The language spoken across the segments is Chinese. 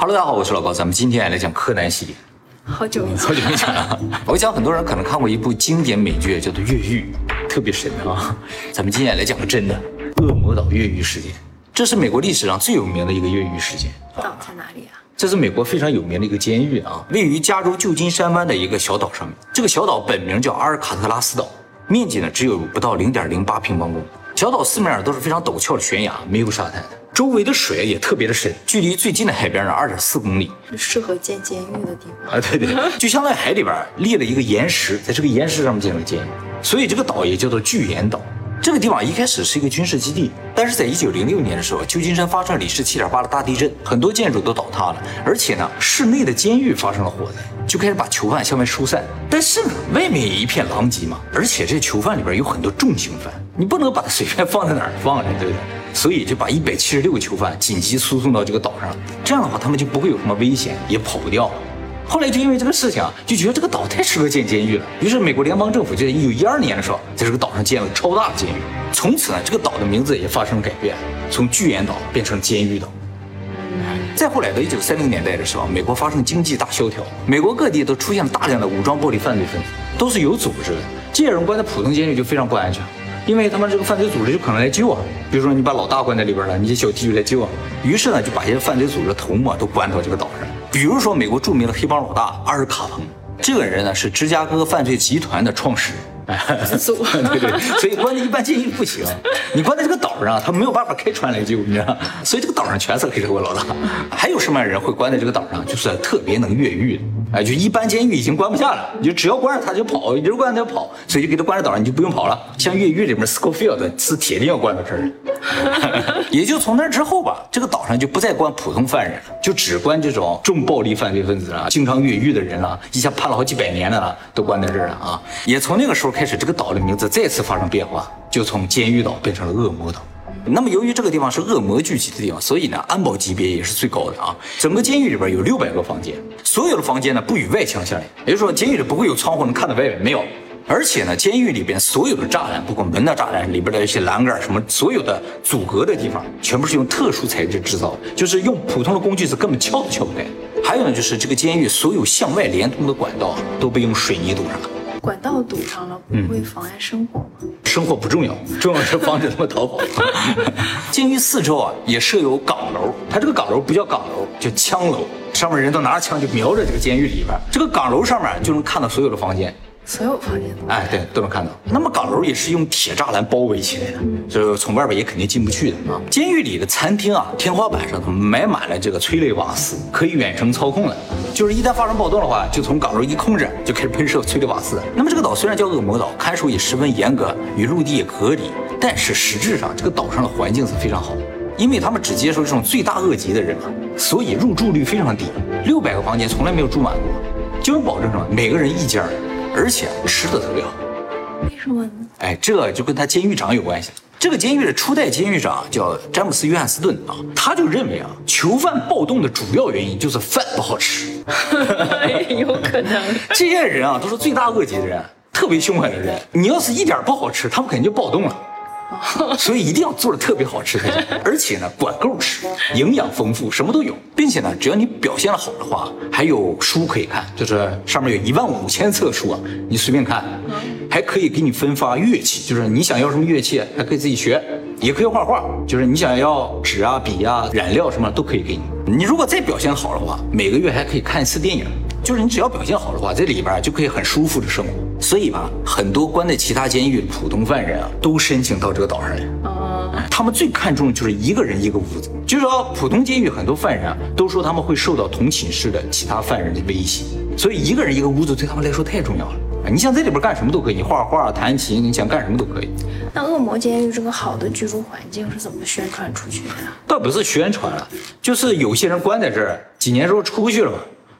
Hello，大家好，我是老高，咱们今天来讲柯南系列。好久没，好久没讲了。我想很多人可能看过一部经典美剧，叫做《越狱》，特别神啊。咱们今天来讲个真的恶魔岛越狱事件，这是美国历史上最有名的一个越狱事件。岛在哪里啊？这是美国非常有名的一个监狱啊，位于加州旧金山湾的一个小岛上面。这个小岛本名叫阿尔卡特拉斯岛，面积呢只有不到零点零八平方公里。小岛四面都是非常陡峭的悬崖，没有沙滩的。周围的水也特别的深，距离最近的海边呢二点四公里适合建监狱的地方啊。对对，就相当于海里边立了一个岩石，在这个岩石上面建了个监狱，所以这个岛也叫做巨岩岛。这个地方一开始是一个军事基地，但是在一九零六年的时候，旧金山发生了里氏七点八的大地震，很多建筑都倒塌了，而且呢，室内的监狱发生了火灾，就开始把囚犯向外疏散。但是呢，外面也一片狼藉嘛，而且这囚犯里边有很多重刑犯，你不能把他随便放在哪儿放着，对不对？所以就把一百七十六个囚犯紧急输送到这个岛上，这样的话他们就不会有什么危险，也跑不掉。后来就因为这个事情，就觉得这个岛太适合建监狱了。于是美国联邦政府就在一九一二年的时候，在这个岛上建了超大的监狱。从此呢，这个岛的名字也发生了改变，从巨岩岛变成监狱岛。再后来到一九三零年代的时候，美国发生经济大萧条，美国各地都出现了大量的武装暴力犯罪分子，都是有组织的。这些人关在普通监狱就非常不安全。因为他们这个犯罪组织就可能来救啊，比如说你把老大关在里边了，你这小弟就来救啊。于是呢，就把这些犯罪组织的头目啊都关到这个岛上。比如说美国著名的黑帮老大阿尔卡彭，这个人呢是芝加哥犯罪集团的创始人。对对，所以关在一般监狱不行，你关在这个岛上，他没有办法开船来救，你知道所以这个岛上全是黑社会老大。还有什么样的人会关在这个岛上？就是特别能越狱的，哎，就一般监狱已经关不下了，你就只要关着他就跑，一直关着他就跑，所以就给他关在岛上，你就不用跑了。像越狱里面 Scofield 是铁定要关到这儿。也就从那之后吧，这个岛上就不再关普通犯人了，就只关这种重暴力犯罪分子啊，经常越狱的人啊，一下判了好几百年的了，都关在这儿了啊。也从那个时候开始，这个岛的名字再次发生变化，就从监狱岛变成了恶魔岛。那么由于这个地方是恶魔聚集的地方，所以呢，安保级别也是最高的啊。整个监狱里边有六百个房间，所有的房间呢不与外墙相连，也就是说监狱里不会有窗户能看到外面，没有。而且呢，监狱里边所有的栅栏，包括门的栅栏里边的一些栏杆，什么所有的阻隔的地方，全部是用特殊材质制造的，就是用普通的工具是根本撬都撬不开。还有呢，就是这个监狱所有向外连通的管道都被用水泥堵上了。管道堵上了，不会妨碍生活吗？生活不重要，重要是防止他们逃跑。监狱四周啊，也设有岗楼，它这个岗楼不叫岗楼，叫枪楼，上面人都拿着枪就瞄着这个监狱里边，这个岗楼上面就能看到所有的房间。所有房间哎，对，都能看到。那么岗楼也是用铁栅栏包围起来的，所以从外边也肯定进不去的啊。监狱里的餐厅啊，天花板上都埋满了这个催泪瓦斯，可以远程操控的。就是一旦发生暴动的话，就从岗楼一控制，就开始喷射催泪瓦斯。那么这个岛虽然叫恶魔岛，看守也十分严格，与陆地也隔离，但是实质上这个岛上的环境是非常好，因为他们只接受这种罪大恶极的人嘛，所以入住率非常低。六百个房间从来没有住满过，就能保证什么？每个人一间儿。而且吃的特别好，为什么呢？哎，这就跟他监狱长有关系。这个监狱的初代监狱长叫詹姆斯·约翰斯顿啊，他就认为啊，囚犯暴动的主要原因就是饭不好吃。有可能，这些人啊都是罪大恶极的人，特别凶狠的人。你要是一点不好吃，他们肯定就暴动了。所以一定要做的特别好吃才行，而且呢管够吃，营养丰富，什么都有，并且呢只要你表现的好的话，还有书可以看，就是上面有一万五千册书啊，你随便看，还可以给你分发乐器，就是你想要什么乐器，还可以自己学，也可以画画，就是你想要纸啊、笔啊、染料什么都可以给你。你如果再表现好的话，每个月还可以看一次电影。就是你只要表现好的话，在里边就可以很舒服的生活。所以吧，很多关在其他监狱的普通犯人啊，都申请到这个岛上来。哦，他们最看重的就是一个人一个屋子。就是说，普通监狱很多犯人啊，都说他们会受到同寝室的其他犯人的威胁，所以一个人一个屋子对他们来说太重要了。你想在里边干什么都可以，你画画、弹琴，你想干什么都可以。那恶魔监狱这个好的居住环境是怎么宣传出去的？倒不是宣传了，就是有些人关在这儿几年之后出去了嘛。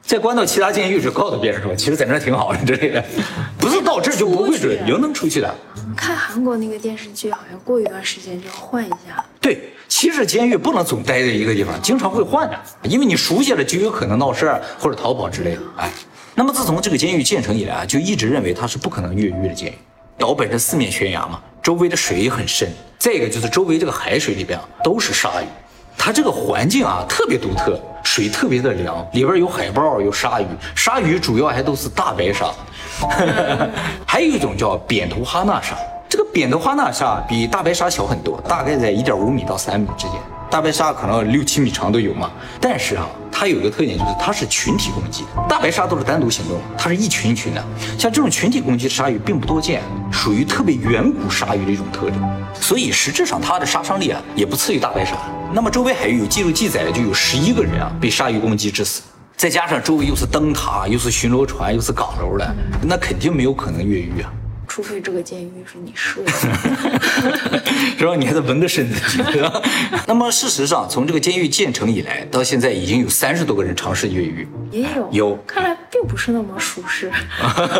再关到其他监狱，去告诉别人说，其实在那挺好的之类的，不是到这就不会准，也能出去的。看韩国那个电视剧，好像过一段时间就要换一下。对，其实监狱不能总待在一个地方，经常会换的，因为你熟悉了，就有可能闹事儿或者逃跑之类的。哎，那么自从这个监狱建成以来啊，就一直认为它是不可能越狱的监狱。岛本身四面悬崖嘛，周围的水也很深，再一个就是周围这个海水里边啊都是鲨鱼，它这个环境啊特别独特。水特别的凉，里边有海豹，有鲨鱼，鲨鱼主要还都是大白鲨，还有一种叫扁头哈纳鲨。这个扁头哈纳鲨比大白鲨小很多，大概在一点五米到三米之间。大白鲨可能六七米长都有嘛，但是啊，它有一个特点就是它是群体攻击的。大白鲨都是单独行动，它是一群一群的。像这种群体攻击的鲨鱼并不多见，属于特别远古鲨鱼的一种特征。所以实质上它的杀伤力啊也不次于大白鲨。那么周围海域有记录记载的就有十一个人啊被鲨鱼攻击致死，再加上周围又是灯塔，又是巡逻船，又是港楼的，那肯定没有可能越狱啊。除非这个监狱是你设的，是吧？你还得纹个身子，是吧？那么事实上，从这个监狱建成以来，到现在已经有三十多个人尝试越狱，也有有，看来并不是那么舒适。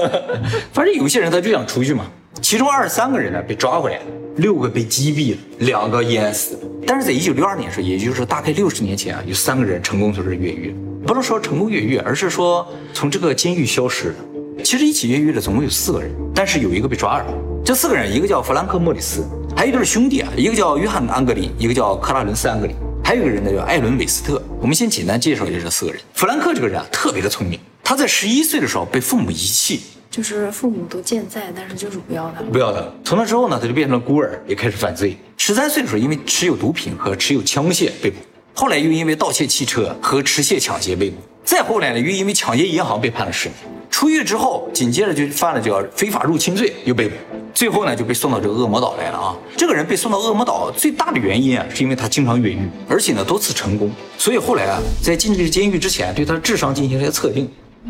反正有些人他就想出去嘛。其中二十三个人呢被抓回来了，六个被击毙了，两个淹死了。但是在一九六二年的时候，也就是大概六十年前啊，有三个人成功从这越狱，不能说成功越狱，而是说从这个监狱消失了。其实一起越狱的总共有四个人，但是有一个被抓了。这四个人，一个叫弗兰克·莫里斯，还有一对兄弟啊，一个叫约翰·安格林，一个叫克拉伦斯·安格林，还有一个人呢叫艾伦·韦斯特。我们先简单介绍一下这四个人。弗兰克这个人啊，特别的聪明，他在十一岁的时候被父母遗弃，就是父母都健在，但是就是不要他。不要他。从那之后呢，他就变成了孤儿，也开始犯罪。十三岁的时候，因为持有毒品和持有枪械被捕，后来又因为盗窃汽车和持械抢劫被捕，再后来呢，又因为抢劫银行被判了十年。出狱之后，紧接着就犯了叫非法入侵罪，又被捕。最后呢，就被送到这个恶魔岛来了啊。这个人被送到恶魔岛最大的原因啊，是因为他经常越狱，而且呢多次成功。所以后来啊，在进这个监狱之前，对他的智商进行了一个测定，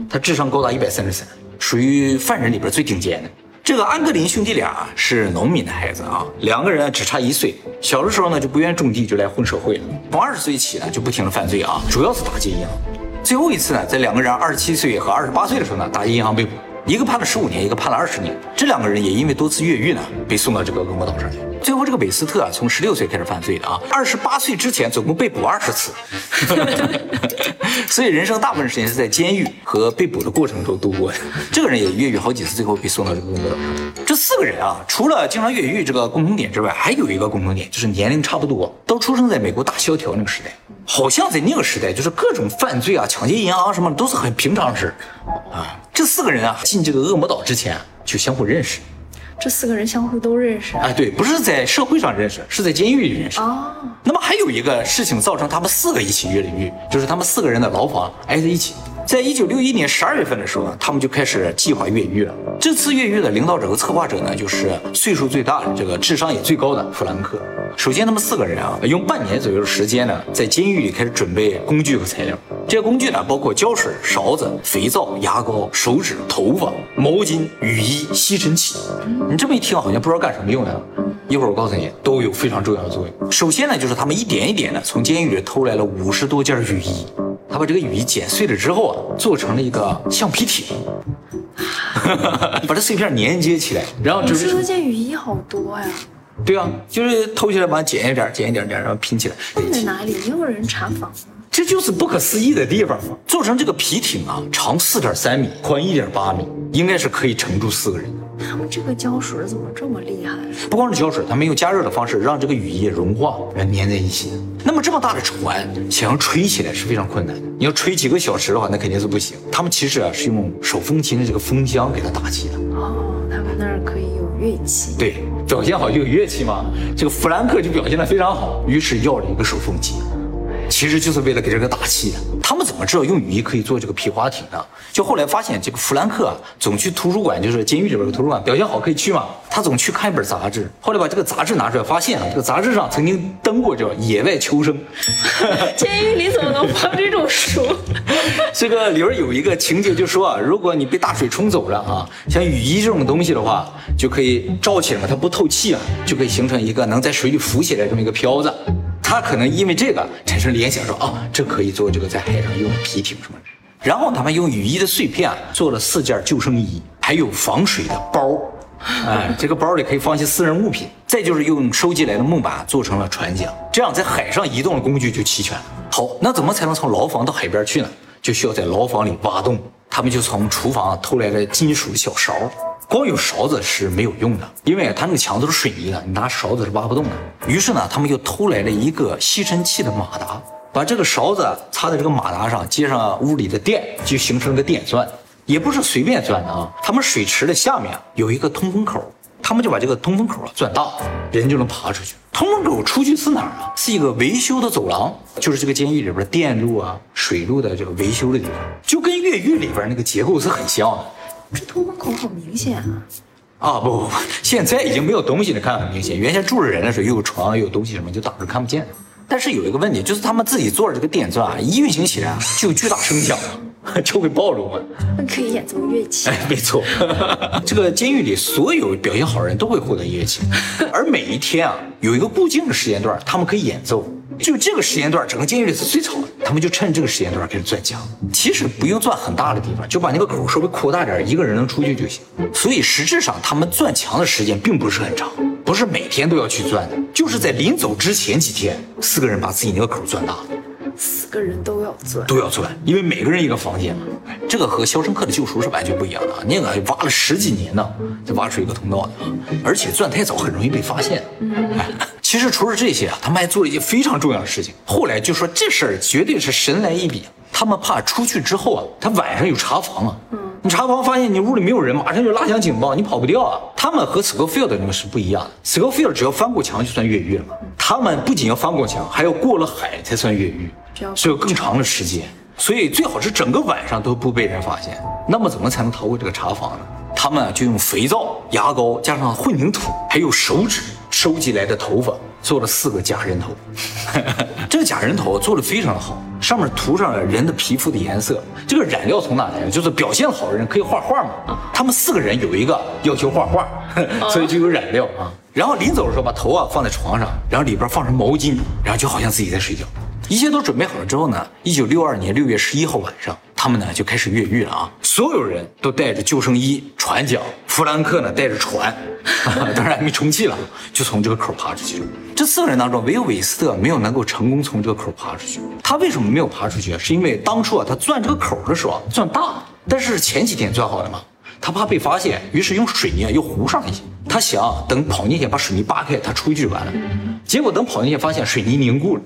他智商高达一百三十三，属于犯人里边最顶尖的。这个安格林兄弟俩是农民的孩子啊，两个人只差一岁。小的时候呢就不愿种地，就来混社会了。从二十岁起呢就不停的犯罪啊，主要是打击银行。最后一次呢，在两个人二十七岁和二十八岁的时候呢，打击银行被捕，一个判了十五年，一个判了二十年。这两个人也因为多次越狱呢，被送到这个恶魔岛上去。最后这个韦斯特啊，从十六岁开始犯罪的啊，二十八岁之前总共被捕二十次，所以人生大部分时间是在监狱和被捕的过程中度过的。这个人也越狱好几次，最后被送到这个恶魔岛。这四个人啊，除了经常越狱这个共同点之外，还有一个共同点，就是年龄差不多，都出生在美国大萧条那个时代。好像在那个时代，就是各种犯罪啊、抢劫银行什么，都是很平常的事啊。这四个人啊，进这个恶魔岛之前就相互认识。这四个人相互都认识？哎，对，不是在社会上认识，是在监狱里认识。哦。那么还有一个事情造成他们四个一起越了狱，就是他们四个人的牢房挨在一起。在一九六一年十二月份的时候呢，他们就开始计划越狱了。这次越狱的领导者和策划者呢，就是岁数最大的、这个智商也最高的弗兰克。首先，他们四个人啊，用半年左右的时间呢，在监狱里开始准备工具和材料。这些工具呢，包括胶水、勺子、肥皂、牙膏、手指、头发、毛巾、雨衣、吸尘器。你这么一听，好像不知道干什么用的。一会儿我告诉你，都有非常重要的作用。首先呢，就是他们一点一点的从监狱里偷来了五十多件雨衣。他把这个雨衣剪碎了之后啊，做成了一个橡皮艇，把这碎片连接起来，然后就是这件雨衣好多呀。对啊，就是偷起来把它剪一点，剪一点点，然后拼起来。放在哪里？没有人查房吗？这就是不可思议的地方嘛！做成这个皮艇啊，长四点三米，宽一点八米，应该是可以承住四个人的。他们这个胶水怎么这么厉害？不光是胶水，他们用加热的方式让这个雨液融化，然后粘在一起。那么这么大的船，想要吹起来是非常困难的。你要吹几个小时的话，那肯定是不行。他们其实啊是用手风琴的这个风箱给它打气的。哦，他们那儿可以有乐器。对，表现好就有乐器嘛。这个弗兰克就表现得非常好，于是要了一个手风琴。其实就是为了给这个打气的。他们怎么知道用雨衣可以做这个皮划艇呢？就后来发现，这个弗兰克啊，总去图书馆，就是监狱里边的图书馆，表现好可以去嘛。他总去看一本杂志，后来把这个杂志拿出来，发现啊，这个杂志上曾经登过叫《野外求生》。监狱里怎么能放这种书？这个里边有一个情节，就说啊，如果你被大水冲走了啊，像雨衣这种东西的话，就可以罩起来嘛，它不透气啊，就可以形成一个能在水里浮起来这么一个漂子。他可能因为这个产生联想，说啊，这可以做这个在海上用的皮艇什么的。然后他们用雨衣的碎片啊，做了四件救生衣，还有防水的包。哎，这个包里可以放些私人物品。再就是用收集来的木板做成了船桨，这样在海上移动的工具就齐全了。好，那怎么才能从牢房到海边去呢？就需要在牢房里挖洞。他们就从厨房偷来了金属的小勺。光有勺子是没有用的，因为它那个墙都是水泥的，你拿勺子是挖不动的。于是呢，他们又偷来了一个吸尘器的马达，把这个勺子插在这个马达上，接上屋里的电，就形成了个电钻。也不是随便钻的啊，他们水池的下面有一个通风口，他们就把这个通风口啊钻大，人就能爬出去。通风口出去是哪儿啊？是一个维修的走廊，就是这个监狱里边电路啊、水路的这个维修的地方，就跟越狱里边那个结构是很像的。这通风口好明显啊！啊不不不，现在已经没有东西了，看很明显。原先住着人的时候，又有床又有东西什么，就挡着看不见。但是有一个问题，就是他们自己做的这个电钻啊，一运行起来啊，就有巨大声响，就会暴露嘛。那可以演奏乐器。哎，没错，这个监狱里所有表现好的人都会获得乐器，而每一天啊，有一个固定的时间段，他们可以演奏。就这个时间段，整个监狱里是最吵的，他们就趁这个时间段开始钻墙。其实不用钻很大的地方，就把那个口稍微扩大点，一个人能出去就行。所以实质上，他们钻墙的时间并不是很长，不是每天都要去钻的，就是在临走之前几天，四个人把自己那个口钻大了。四个人都要钻，都要钻，因为每个人一个房间嘛。哎，这个和《肖申克的救赎》是完全不一样的啊，那个挖了十几年呢，才挖出一个通道的啊，而且钻太早很容易被发现。哎，其实除了这些啊，他们还做了一件非常重要的事情。后来就说这事儿绝对是神来一笔，他们怕出去之后啊，他晚上有查房啊。嗯你查房发现你屋里没有人，马上就拉响警报，你跑不掉啊。他们和 Scofield 那个是不一样的，Scofield 只要翻过墙就算越狱了嘛。他们不仅要翻过墙，还要过了海才算越狱。是有更长的时间，所以最好是整个晚上都不被人发现。那么怎么才能逃过这个查房呢？他们就用肥皂、牙膏加上混凝土，还有手指收集来的头发，做了四个假人头。这个假人头做的非常的好，上面涂上了人的皮肤的颜色。这个染料从哪来的？就是表现好的人可以画画嘛。他们四个人有一个要求画画，所以就有染料啊。然后临走的时候把头啊放在床上，然后里边放上毛巾，然后就好像自己在睡觉。一切都准备好了之后呢，一九六二年六月十一号晚上，他们呢就开始越狱了啊！所有人都带着救生衣、船桨，弗兰克呢带着船，当然没充气了，就从这个口爬出去了。这四个人当中，唯有韦斯特没有能够成功从这个口爬出去。他为什么没有爬出去？是因为当初啊，他钻这个口的时候钻大了，但是前几天钻好的嘛，他怕被发现，于是用水泥啊又糊上一些。他想等跑进去把水泥扒开，他出去就完了。结果等跑进去发现水泥凝固了。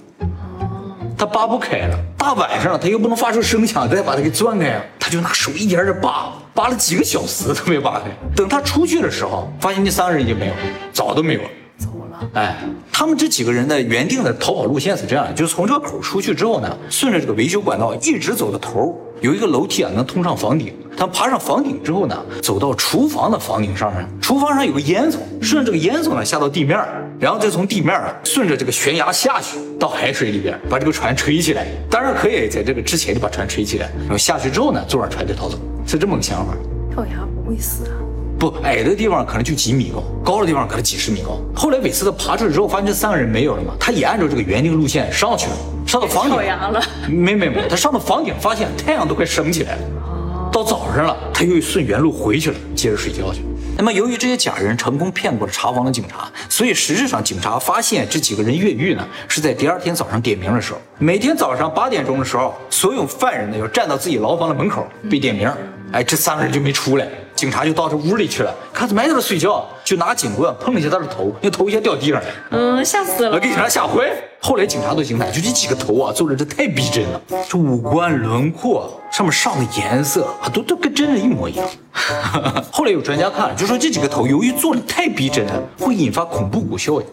他扒不开了，大晚上他又不能发出声响，再把它给钻开啊！他就拿手一点点扒，扒了几个小时都没扒开。等他出去的时候，发现那三个人已经没有，早都没有了，走了。哎，他们这几个人的原定的逃跑路线是这样：就是从这个口出去之后呢，顺着这个维修管道一直走到头，有一个楼梯啊，能通上房顶。他爬上房顶之后呢，走到厨房的房顶上面，厨房上有个烟囱，顺着这个烟囱呢下到地面，然后再从地面啊顺着这个悬崖下去到海水里边，把这个船吹起来。当然可以在这个之前就把船吹起来，然后下去之后呢，坐上船就逃走，是这么个想法。跳崖不会死啊？不，矮的地方可能就几米高，高的地方可能几十米高。后来韦斯特爬出来之后，发现这三个人没有了嘛，他也按照这个原定路线上去了，上到房顶。跳崖了？没没没，他上到房顶发现太阳都快升起来了。到早上了，他又顺原路回去了，接着睡觉去。那么，由于这些假人成功骗过了查房的警察，所以实质上警察发现这几个人越狱呢，是在第二天早上点名的时候。每天早上八点钟的时候，所有犯人呢要站到自己牢房的门口被点名。哎，这三个人就没出来，警察就到这屋里去了，看怎么还在那睡觉，就拿警棍碰了一下他的头，那头一下掉地上了，嗯，吓死了，给警察吓坏。后来警察都惊呆，就这几个头啊，做的这太逼真了，这五官轮廓上面上的颜色啊，都都跟真人一模一样。后来有专家看了，就说这几个头由于做的太逼真了，会引发恐怖谷效应。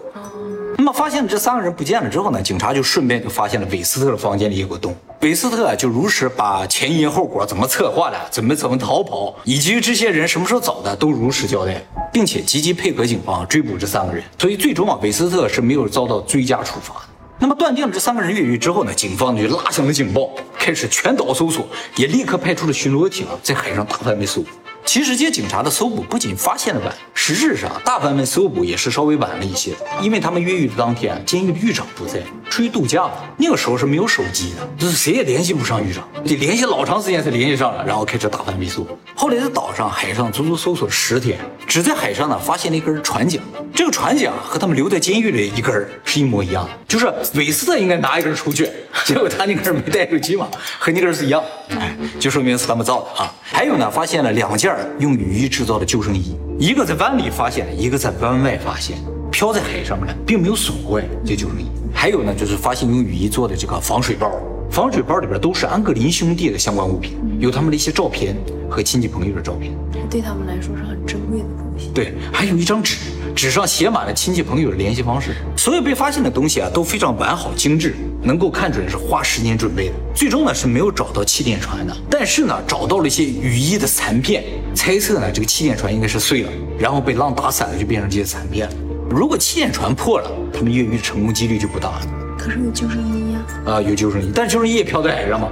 那么发现了这三个人不见了之后呢，警察就顺便就发现了韦斯特的房间里有个洞。韦斯特就如实把前因后果怎么策划的，怎么怎么逃跑，以及这些人什么时候走的，都如实交代，并且积极配合警方追捕这三个人。所以最终啊，韦斯特是没有遭到追加处罚的。那么断定了这三个人越狱之后呢，警方就拉响了警报，开始全岛搜索，也立刻派出了巡逻艇在海上大范围搜。其实接警察的搜捕不仅发现的晚，实质上大范围搜捕也是稍微晚了一些，因为他们越狱的当天，监狱的狱长不在，出去度假了。那个时候是没有手机的，就是谁也联系不上狱长，得联系老长时间才联系上了，然后开始大范围搜捕。后来在岛上、海上足足搜索了十天，只在海上呢发现了一根船桨，这个船桨和他们留在监狱里一根是一模一样的，就是韦斯特应该拿一根出去，结果他那根没带手机嘛，和那根是一样，哎，就说明是他们造的啊。还有呢，发现了两件用雨衣制造的救生衣，一个在湾里发现，一个在湾外发现。漂在海上面，并没有损坏这救生衣。还有呢，就是发现用雨衣做的这个防水包，防水包里边都是安格林兄弟的相关物品，有他们的一些照片和亲戚朋友的照片。对他们来说是很珍贵的东西。对，还有一张纸，纸上写满了亲戚朋友的联系方式。所有被发现的东西啊，都非常完好精致，能够看准是花时间准备的。最终呢是没有找到气垫船的，但是呢找到了一些雨衣的残片，猜测呢这个气垫船应该是碎了，然后被浪打散了，就变成这些残片了。如果气垫船破了，他们越狱的成功几率就不大了。可是有救生衣呀。啊，有救生衣，但救生衣也漂在海上吗？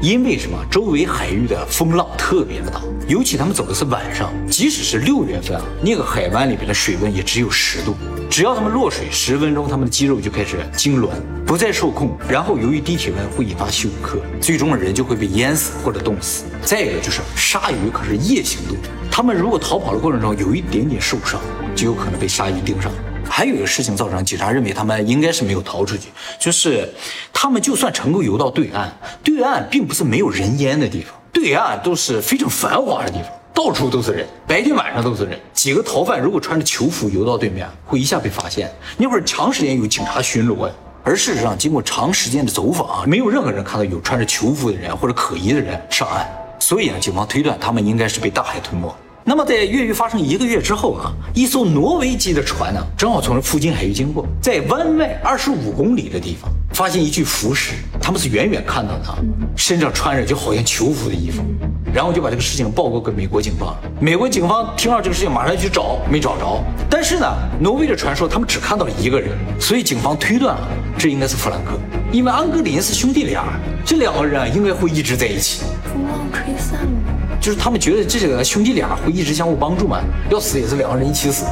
因为什么？周围海域的风浪特别的大，尤其他们走的是晚上，即使是六月份啊，那个海湾里边的水温也只有十度。只要他们落水十分钟，他们的肌肉就开始痉挛，不再受控。然后由于低体温会引发休克，最终人就会被淹死或者冻死。再一个就是鲨鱼可是夜行动物，他们如果逃跑的过程中有一点点受伤，就有可能被鲨鱼盯上。还有一个事情造成警察认为他们应该是没有逃出去，就是他们就算成功游到对岸，对岸并不是没有人烟的地方，对岸都是非常繁华的地方，到处都是人，白天晚上都是人。几个逃犯如果穿着囚服游到对面，会一下被发现。那会儿长时间有警察巡逻呀，而事实上经过长时间的走访，没有任何人看到有穿着囚服的人或者可疑的人上岸，所以呢，警方推断他们应该是被大海吞没。那么在越狱发生一个月之后啊，一艘挪威籍的船呢，正好从这附近海域经过，在湾外二十五公里的地方发现一具浮尸，他们是远远看到的身上穿着就好像囚服的衣服，然后就把这个事情报告给美国警方。美国警方听到这个事情，马上去找，没找着。但是呢，挪威的传说他们只看到了一个人，所以警方推断啊，这应该是弗兰克，因为安格林是兄弟俩，这两个人啊应该会一直在一起。就是他们觉得这个兄弟俩会一直相互帮助嘛，要死也是两个人一起死，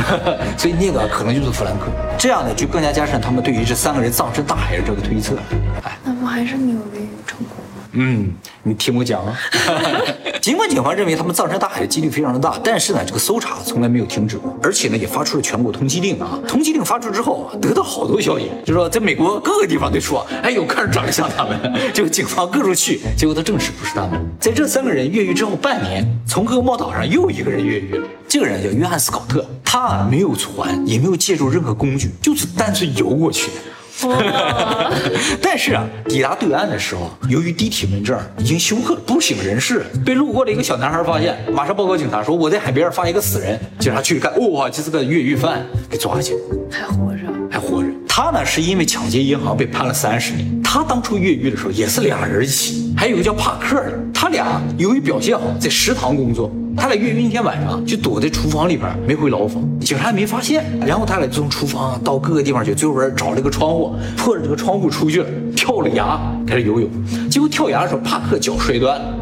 所以那个可能就是弗兰克。这样呢，就更加加深他们对于这三个人葬身大海的这个推测。哎，那不还是没有越狱成功吗？嗯，你听我讲啊。尽管警方认为他们葬身大海的几率非常的大，但是呢，这个搜查从来没有停止过，而且呢，也发出了全国通缉令啊。通缉令发出之后，得到好多消息，就说在美国各个地方都说，哎有客人长得像他们，就警方各处去，结果他证实不是他们。在这三个人越狱之后半年，从科莫岛上又一个人越狱了，这个人叫约翰斯考特，他没有船，也没有借助任何工具，就是单纯游过去的。但是啊，抵达对岸的时候，由于低体温症已经休克，不省人事，被路过的一个小男孩发现，马上报告警察说我在海边发现一个死人。警察去看，哇，这是个越狱犯，给抓去，还活着，还活着。他呢是因为抢劫银行被判了三十年。他当初越狱的时候也是俩人一起，还有个叫帕克的，他俩由于表现好，在食堂工作。他俩越狱那天晚上就躲在厨房里边，没回牢房，警察也没发现。然后他俩从厨房到各个地方去，最后边找了个窗户，破着这个窗户出去了，跳了崖开始游泳。结果跳崖的时候，帕克脚摔断了，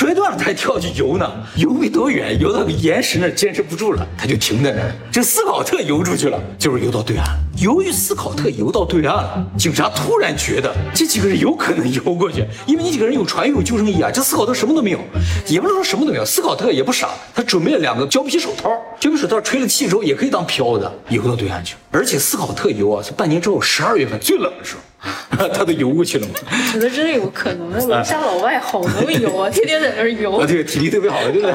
摔断了他还跳去游呢，游没多远，游到个岩石那坚持不住了，他就停在那儿。这斯考特游出去了，就是游到对岸。由于斯考特游到对岸了，警察突然觉得这几个人有可能游过去，因为你几个人有船有救生衣啊。这斯考特什么都没有，也不能说什么都没有。斯考特也不傻，他准备了两个胶皮手套，胶皮手套吹了气之后也可以当漂的，游到对岸去。而且斯考特游啊，是半年之后十二月份最冷的时候，他都游过去了嘛。我觉得真的有可能，那楼下老外好能游啊，天天在那儿游。啊，对，体力特别好，对不对？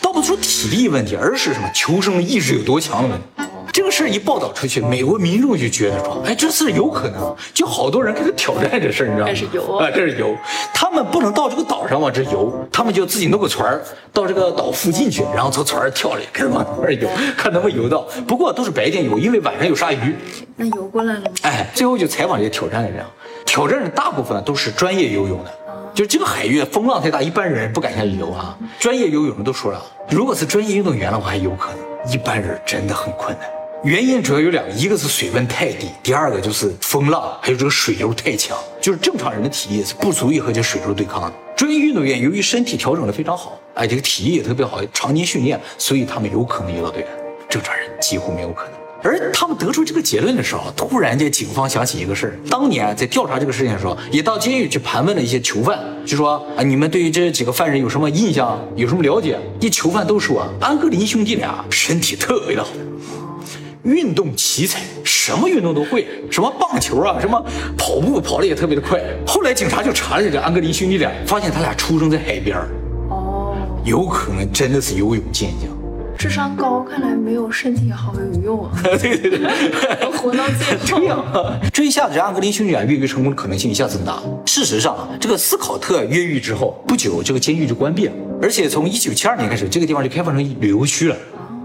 倒不是说体力问题，而是什么求生意志有多强的问题。这个事儿一报道出去，美国民众就觉得说，哎，这事有可能，就好多人开始挑战这事儿，你知道吗？开始游啊，开始游。他们不能到这个岛上往这游，他们就自己弄个船儿到这个岛附近去，然后从船上跳下来，开始往那边游，看能不能游到。不过都是白天游，因为晚上有鲨鱼。那游过来了吗？哎，最后就采访这些挑战的人，挑战人大部分都是专业游泳的，就这个海域风浪太大，一般人不敢下去游啊。专业游泳的都说了，如果是专业运动员的话还有可能，一般人真的很困难。原因主要有两个，一个是水温太低，第二个就是风浪，还有这个水流太强，就是正常人的体力是不足以和这水流对抗的。专业运动员由于身体调整的非常好，哎，这个体力也特别好，常年训练，所以他们有可能游到对岸，正常人几乎没有可能。而他们得出这个结论的时候，突然间警方想起一个事儿，当年在调查这个事情的时候，也到监狱去盘问了一些囚犯，就说啊，你们对于这几个犯人有什么印象，有什么了解？一囚犯都说，安格林兄弟俩身体特别的好。运动奇才，什么运动都会，什么棒球啊，什么跑步跑的也特别的快。后来警察就查了这安格林兄弟俩，发现他俩出生在海边哦，有可能真的是游泳健将。智商高，看来没有身体好有用啊。对对对，活到最后。对呀、这一下子让安格林兄弟俩越狱成功的可能性一下子增大。事实上啊，这个斯考特越狱之后不久，这个监狱就关闭了，而且从一九七二年开始，这个地方就开放成旅游区了。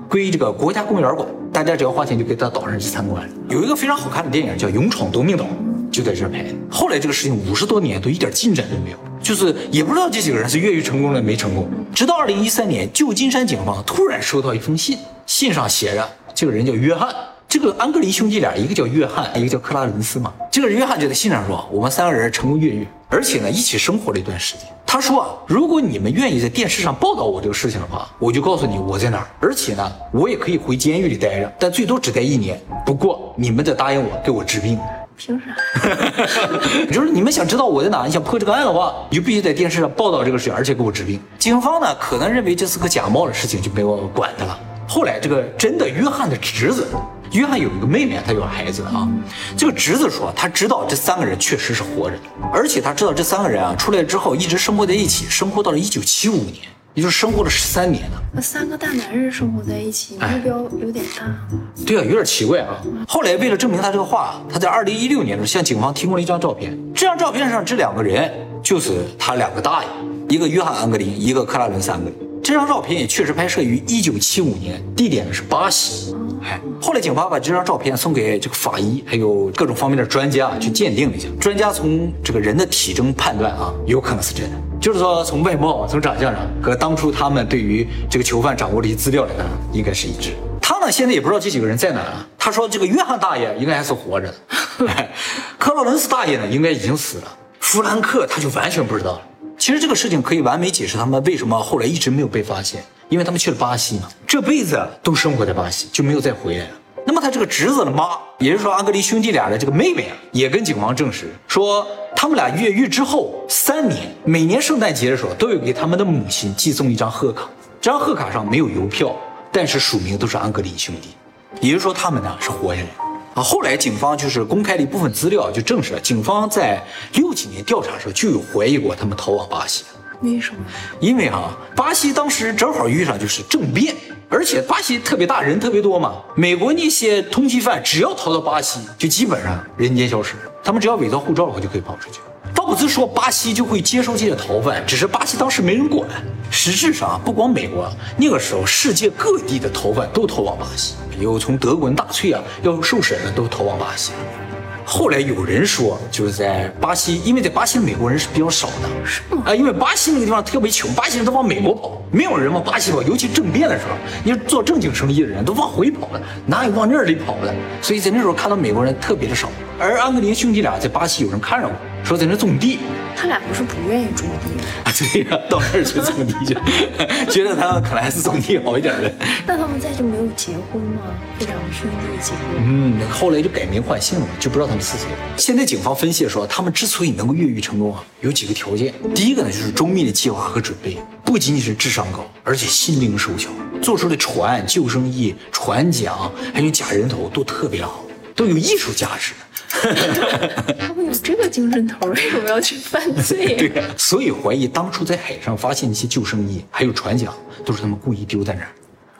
归这个国家公园管，大家只要花钱就可以到岛上去参观。有一个非常好看的电影叫《勇闯夺命岛》，就在这儿拍。后来这个事情五十多年都一点进展都没有，就是也不知道这几个人是越狱成功了没成功。直到二零一三年，旧金山警方突然收到一封信，信上写着这个人叫约翰。这个安格林兄弟俩，一个叫约翰，一个叫克拉伦斯嘛。这个约翰就在信上说，我们三个人成功越狱，而且呢一起生活了一段时间。他说啊，如果你们愿意在电视上报道我这个事情的话，我就告诉你我在哪儿，而且呢我也可以回监狱里待着，但最多只待一年。不过你们得答应我给我治病。凭啥？就是你们想知道我在哪，你想破这个案的话，你就必须在电视上报道这个事，而且给我治病。警方呢可能认为这是个假冒的事情，就没有管他了。后来这个真的约翰的侄子。约翰有一个妹妹，他有孩子啊。这个侄子说，他知道这三个人确实是活着，而且他知道这三个人啊出来之后一直生活在一起，生活到了一九七五年，也就是生活了十三年呢。那三个大男人生活在一起，目标有点大。对啊，有点奇怪啊。后来为了证明他这个话，他在二零一六年的时候向警方提供了一张照片。这张照片上这两个人就是他两个大爷，一个约翰·安格林，一个克拉伦斯·安格林。这张照片也确实拍摄于一九七五年，地点呢是巴西。哎，后来警方把这张照片送给这个法医，还有各种方面的专家去鉴定了一下。专家从这个人的体征判断啊，有可能是真的，就是说从外貌、从长相上和当初他们对于这个囚犯掌握的一些资料来看，应该是一致。他呢现在也不知道这几个人在哪了。他说这个约翰大爷应该还是活着的，克劳伦斯大爷呢应该已经死了，弗兰克他就完全不知道了。其实这个事情可以完美解释他们为什么后来一直没有被发现，因为他们去了巴西嘛，这辈子都生活在巴西，就没有再回来了。那么他这个侄子的妈，也就是说安格林兄弟俩的这个妹妹啊，也跟警方证实说，他们俩越狱之后三年，每年圣诞节的时候都有给他们的母亲寄送一张贺卡，这张贺卡上没有邮票，但是署名都是安格林兄弟，也就是说他们呢是活下来的。啊，后来警方就是公开了一部分资料，就证实了警方在六几年调查的时候就有怀疑过他们逃往巴西。为什么？因为啊、巴西当时正好遇上就是政变，而且巴西特别大，人特别多嘛。美国那些通缉犯只要逃到巴西，就基本上人间消失，他们只要伪造护照的话就可以跑出去。道布斯说巴西就会接收这些逃犯，只是巴西当时没人管。实质上，不光美国，那个时候世界各地的逃犯都逃往巴西，有从德国人纳粹啊要受审的都逃往巴西。后来有人说，就是在巴西，因为在巴西的美国人是比较少的，是吗？啊，因为巴西那个地方特别穷，巴西人都往美国跑，没有人往巴西跑，尤其政变的时候，你说做正经生意的人都往回跑的，哪有往那里跑的？所以在那时候看到美国人特别的少。而安格林兄弟俩在巴西有人看上过，说在那种地，他俩不是不愿意种地吗？啊，对呀、到那儿去种地去，觉得他们可能还是种地好一点的。那他们在就没有结婚吗？这两个兄弟结婚？嗯，后来就改名换姓了，就不知道他们是谁了。现在警方分析说，他们之所以能够越狱成功啊，有几个条件。第一个呢，就是周密的计划和准备，不仅仅是智商高，而且心灵手巧，做出的船、救生衣、船桨还有假人头都特别好，都有艺术价值。他们有这个精神头，为什么要去犯罪？对，所以怀疑当初在海上发现那些救生衣还有船桨，都是他们故意丢在那儿，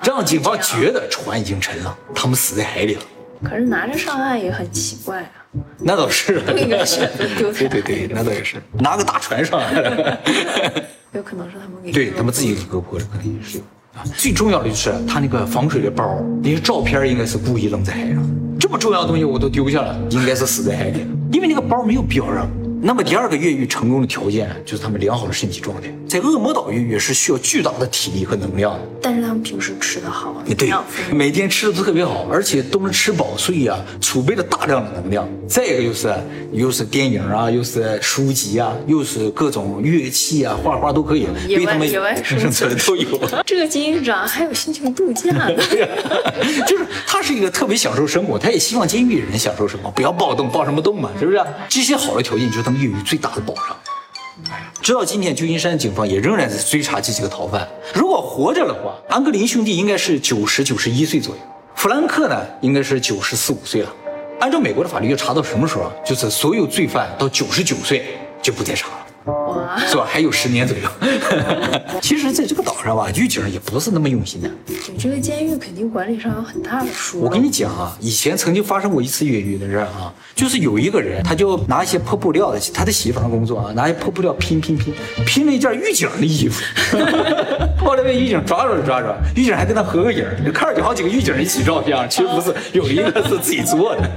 让警方觉得船已经沉了，他们死在海里了。可是拿着上岸也很奇怪啊。那倒是，不应该选择丢在对对对，那倒也是，拿个大船上来了。有可能是他们给对他们自己给割破了，可能也是。啊，最重要的就是他那个防水的包，那些照片应该是故意扔在海上。这么重要的东西我都丢下了，应该是死在海里了，因为那个包没有表扔。那么第二个越狱成功的条件就是他们良好的身体状态。在恶魔岛越狱是需要巨大的体力和能量的。但是他们平时吃的好，对每天吃的都特别好，而且都能吃饱，所以啊，储备了大量的能量。再一个就是，又是电影啊，又是书籍啊，又是各种乐器啊，画画都可以，野外被他们野外生 生存都有。这个金狱长还有心情度假呢。就是他是一个特别享受生活，他也希望监狱里人享受生活，不要暴动，暴什么动嘛，是不是？这些好的条件就是他们越狱最大的保障。直到今天，旧金山警方也仍然在追查这几个逃犯。如果活着的话，安格林兄弟应该是九十九十一岁左右，弗兰克呢应该是九十四五岁了。按照美国的法律，要查到什么时候？就是所有罪犯到九十九岁就不再查了。哇，是吧？还有十年左右。其实，在这个岛上吧，狱警也不是那么用心的。你这个监狱肯定管理上有很大的疏漏。我跟你讲啊，以前曾经发生过一次越狱的事儿啊，就是有一个人，他就拿一些破布料的，他在洗衣房工作啊，拿一些破布料拼拼拼，拼了一件狱警的衣服。后来被狱警抓住了，抓住了，狱警还跟他合个影儿，看着有好几个狱警一起照相，其实不是，有一个是自己做的。